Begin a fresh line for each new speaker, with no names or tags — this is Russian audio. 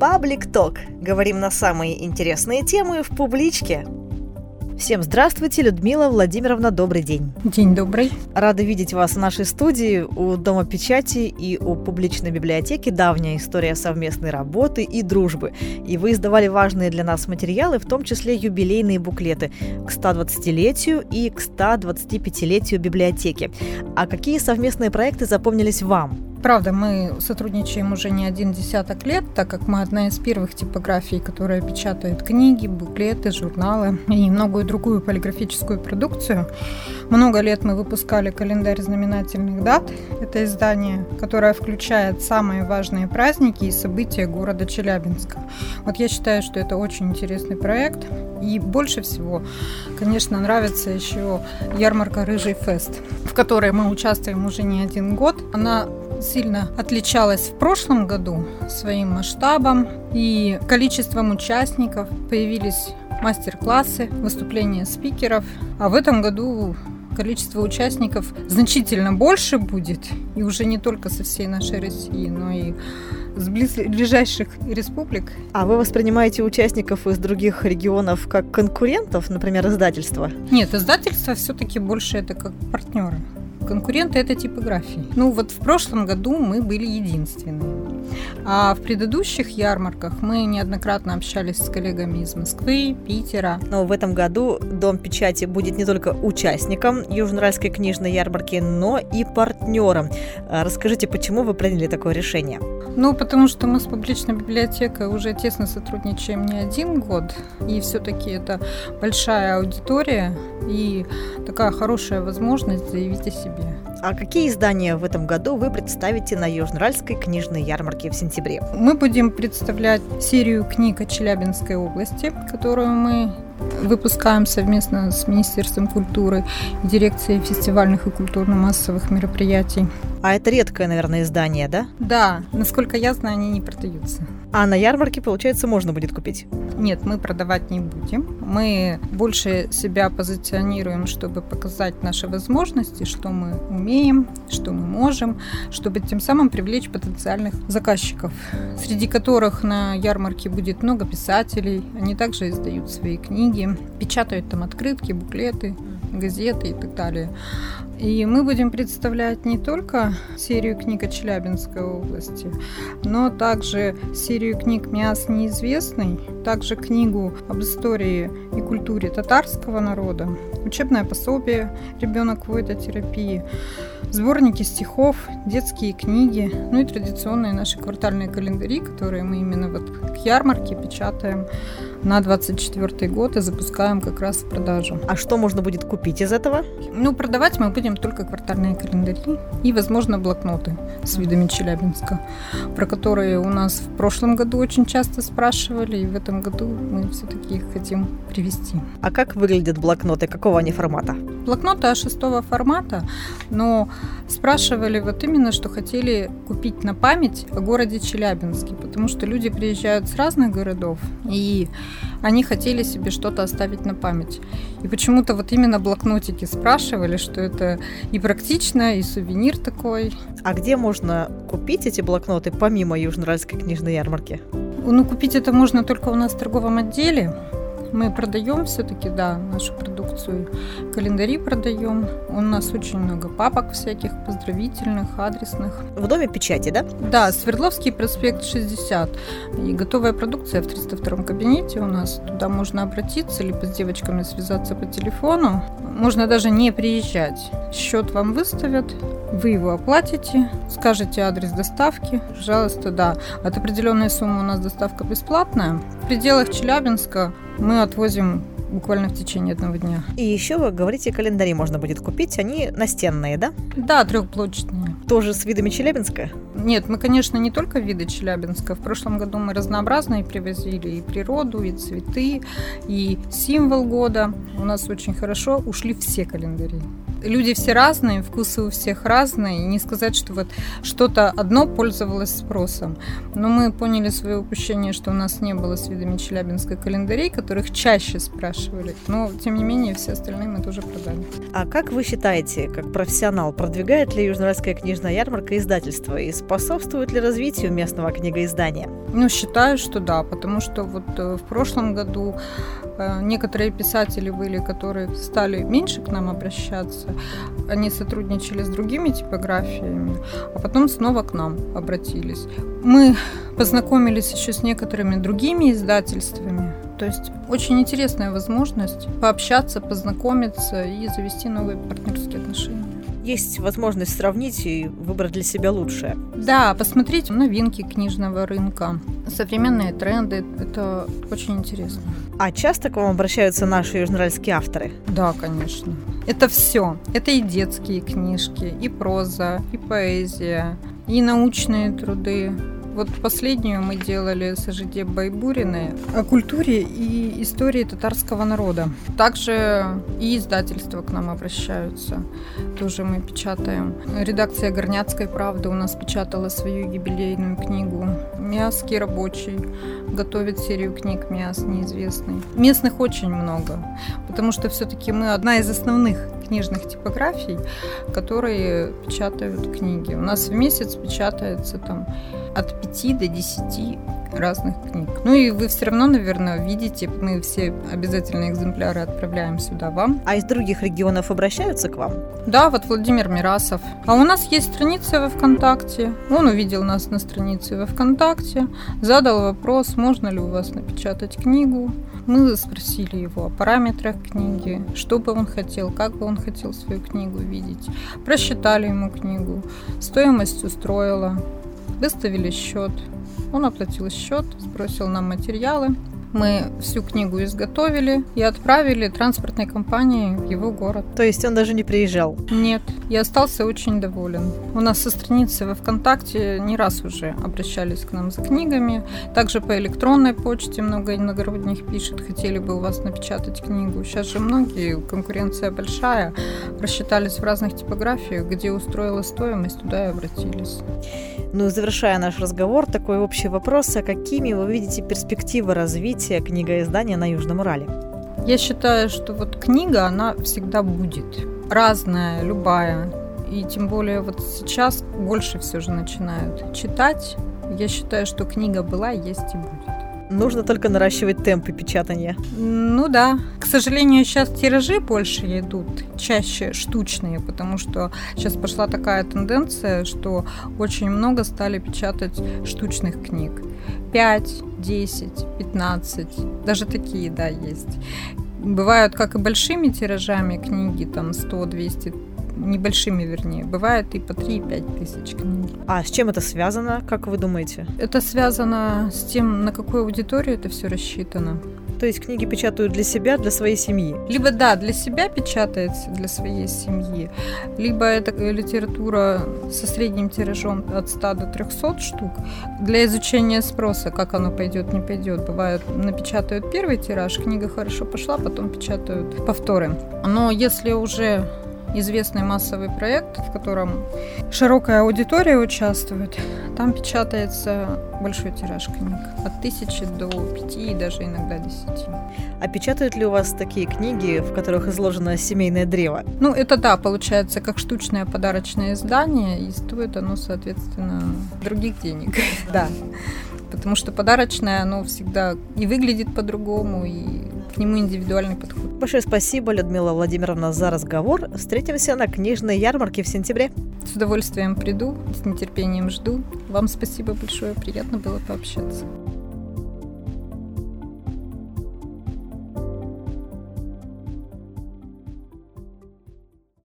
Паблик Ток. Говорим на самые интересные темы в публичке. Всем здравствуйте, Людмила Владимировна, добрый день.
День добрый.
Рада видеть вас в нашей студии у Дома печати и у публичной библиотеки. Давняя история совместной работы и дружбы. И вы издавали важные для нас материалы, в том числе юбилейные буклеты к 120-летию и к 125-летию библиотеки. А какие совместные проекты запомнились вам?
Правда, мы сотрудничаем уже не один десяток лет, так как мы одна из первых типографий, которая печатает книги, буклеты, журналы и многое другую полиграфическую продукцию. Много лет мы выпускали календарь знаменательных дат. Это издание, которое включает самые важные праздники и события города Челябинска. Вот я считаю, что это очень интересный проект. И больше всего, конечно, нравится еще ярмарка «Рыжий фест», в которой мы участвуем уже не один год. Она сильно отличалась в прошлом году своим масштабом и количеством участников. Появились мастер-классы, выступления спикеров. А в этом году количество участников значительно больше будет. И уже не только со всей нашей России, но и с ближайших республик.
А вы воспринимаете участников из других регионов как конкурентов, например, издательства?
Нет, издательство все-таки больше это как партнеры. Конкуренты это типографии. Ну вот в прошлом году мы были единственные. А в предыдущих ярмарках мы неоднократно общались с коллегами из Москвы, Питера.
Но в этом году Дом печати будет не только участником Южноуральской книжной ярмарки, но и партнером. А расскажите, почему вы приняли такое решение?
Ну, потому что мы с публичной библиотекой уже тесно сотрудничаем не один год, и все-таки это большая аудитория и такая хорошая возможность заявить о себе.
А какие издания в этом году вы представите на Южноуральской книжной ярмарке в сентябре?
Мы будем представлять серию книг о Челябинской области, которую мы выпускаем совместно с Министерством культуры и дирекцией фестивальных и культурно-массовых мероприятий.
А это редкое, наверное, издание, да?
Да, насколько я знаю, они не продаются.
А на ярмарке, получается, можно будет купить?
Нет, мы продавать не будем. Мы больше себя позиционируем, чтобы показать наши возможности, что мы умеем, что мы можем, чтобы тем самым привлечь потенциальных заказчиков, среди которых на ярмарке будет много писателей. Они также издают свои книги, печатают там открытки, буклеты, газеты и так далее. И мы будем представлять не только серию книг о Челябинской области, но также серию книг «Мяс неизвестный», также книгу об истории и культуре татарского народа, учебное пособие «Ребенок в терапии», сборники стихов, детские книги, ну и традиционные наши квартальные календари, которые мы именно вот к ярмарке печатаем на 24 год и запускаем как раз в продажу.
А что можно будет купить из этого?
Ну, продавать мы будем только квартальные календари и, возможно, блокноты с видами Челябинска, про которые у нас в прошлом году очень часто спрашивали, и в этом году мы все-таки их хотим привести.
А как выглядят блокноты? Какого они формата?
Блокноты А6 формата, но спрашивали вот именно, что хотели купить на память о городе Челябинске, потому что люди приезжают с разных городов, и они хотели себе что-то оставить на память. И почему-то вот именно блокнотики спрашивали, что это и практично, и сувенир такой.
А где можно купить эти блокноты помимо Южноуральской книжной ярмарки?
Ну, купить это можно только у нас в торговом отделе. Мы продаем все-таки, да, нашу продукцию. Календари продаем. У нас очень много папок всяких поздравительных, адресных.
В доме печати, да?
Да, Свердловский проспект 60. И готовая продукция в 302 кабинете у нас. Туда можно обратиться, либо с девочками связаться по телефону. Можно даже не приезжать. Счет вам выставят, вы его оплатите, скажете адрес доставки, пожалуйста, да. От определенной суммы у нас доставка бесплатная. В пределах Челябинска мы отвозим буквально в течение одного дня.
И еще вы говорите, календари можно будет купить, они настенные, да?
Да, трехплощадные.
Тоже с видами Челябинска?
Нет, мы, конечно, не только виды Челябинска. В прошлом году мы разнообразные привозили и природу, и цветы, и символ года. У нас очень хорошо ушли все календари люди все разные, вкусы у всех разные. И не сказать, что вот что-то одно пользовалось спросом. Но мы поняли свое упущение, что у нас не было с видами Челябинской календарей, которых чаще спрашивали. Но, тем не менее, все остальные мы тоже продали.
А как вы считаете, как профессионал, продвигает ли Южноуральская книжная ярмарка издательство из способствует ли развитию местного книгоиздания?
Ну, считаю, что да, потому что вот э, в прошлом году некоторые писатели были, которые стали меньше к нам обращаться, они сотрудничали с другими типографиями, а потом снова к нам обратились. Мы познакомились еще с некоторыми другими издательствами, то есть очень интересная возможность пообщаться, познакомиться и завести новые партнерские отношения.
Есть возможность сравнить и выбрать для себя лучшее.
Да, посмотреть новинки книжного рынка, современные тренды. Это очень интересно.
А часто к вам обращаются наши южноральские авторы?
Да, конечно. Это все. Это и детские книжки, и проза, и поэзия, и научные труды, вот последнюю мы делали с Ажиде Байбуриной о культуре и истории татарского народа. Также и издательства к нам обращаются. Тоже мы печатаем. Редакция Горняцкой правды у нас печатала свою юбилейную книгу. Мяский рабочий готовит серию книг Мяс неизвестный. Местных очень много, потому что все-таки мы одна из основных книжных типографий, которые печатают книги. У нас в месяц печатается там от 5 до 10 разных книг. Ну и вы все равно, наверное, видите, мы все обязательно экземпляры отправляем сюда вам.
А из других регионов обращаются к вам?
Да, вот Владимир Мирасов. А у нас есть страница во ВКонтакте. Он увидел нас на странице во ВКонтакте, задал вопрос, можно ли у вас напечатать книгу. Мы спросили его о параметрах книги, что бы он хотел, как бы он хотел свою книгу видеть. Просчитали ему книгу, стоимость устроила, выставили счет. Он оплатил счет, сбросил нам материалы. Мы всю книгу изготовили и отправили транспортной компании в его город.
То есть он даже не приезжал?
Нет, и остался очень доволен. У нас со страницы во ВКонтакте не раз уже обращались к нам за книгами. Также по электронной почте много иногородних пишет, хотели бы у вас напечатать книгу. Сейчас же многие, конкуренция большая, рассчитались в разных типографиях, где устроила стоимость, туда и обратились.
Ну, завершая наш разговор, такой общий вопрос, а какими вы видите перспективы развития книгоиздания на Южном Урале?
Я считаю, что вот книга, она всегда будет. Разная, любая. И тем более вот сейчас больше все же начинают читать. Я считаю, что книга была, есть и будет.
Нужно только наращивать темпы печатания.
Ну да. К сожалению, сейчас тиражи больше идут, чаще штучные, потому что сейчас пошла такая тенденция, что очень много стали печатать штучных книг. 5, 10, 15, даже такие, да, есть. Бывают как и большими тиражами книги, там 100, 200, небольшими, вернее. Бывает и по 3-5 тысяч книг.
А с чем это связано, как вы думаете?
Это связано с тем, на какую аудиторию это все рассчитано.
То есть книги печатают для себя, для своей семьи?
Либо да, для себя печатается, для своей семьи, либо это литература со средним тиражом от 100 до 300 штук. Для изучения спроса, как оно пойдет, не пойдет. Бывает, напечатают первый тираж, книга хорошо пошла, потом печатают повторы. Но если уже известный массовый проект, в котором широкая аудитория участвует. Там печатается большой тираж книг. От тысячи до пяти и даже иногда десяти.
А печатают ли у вас такие книги, в которых изложено семейное древо?
Ну, это да, получается как штучное подарочное издание, и стоит оно, соответственно, других денег. Да. Потому что подарочное, оно всегда и выглядит по-другому, и нему индивидуальный подход.
Большое спасибо, Людмила Владимировна, за разговор. Встретимся на книжной ярмарке в сентябре.
С удовольствием приду, с нетерпением жду. Вам спасибо большое, приятно было пообщаться.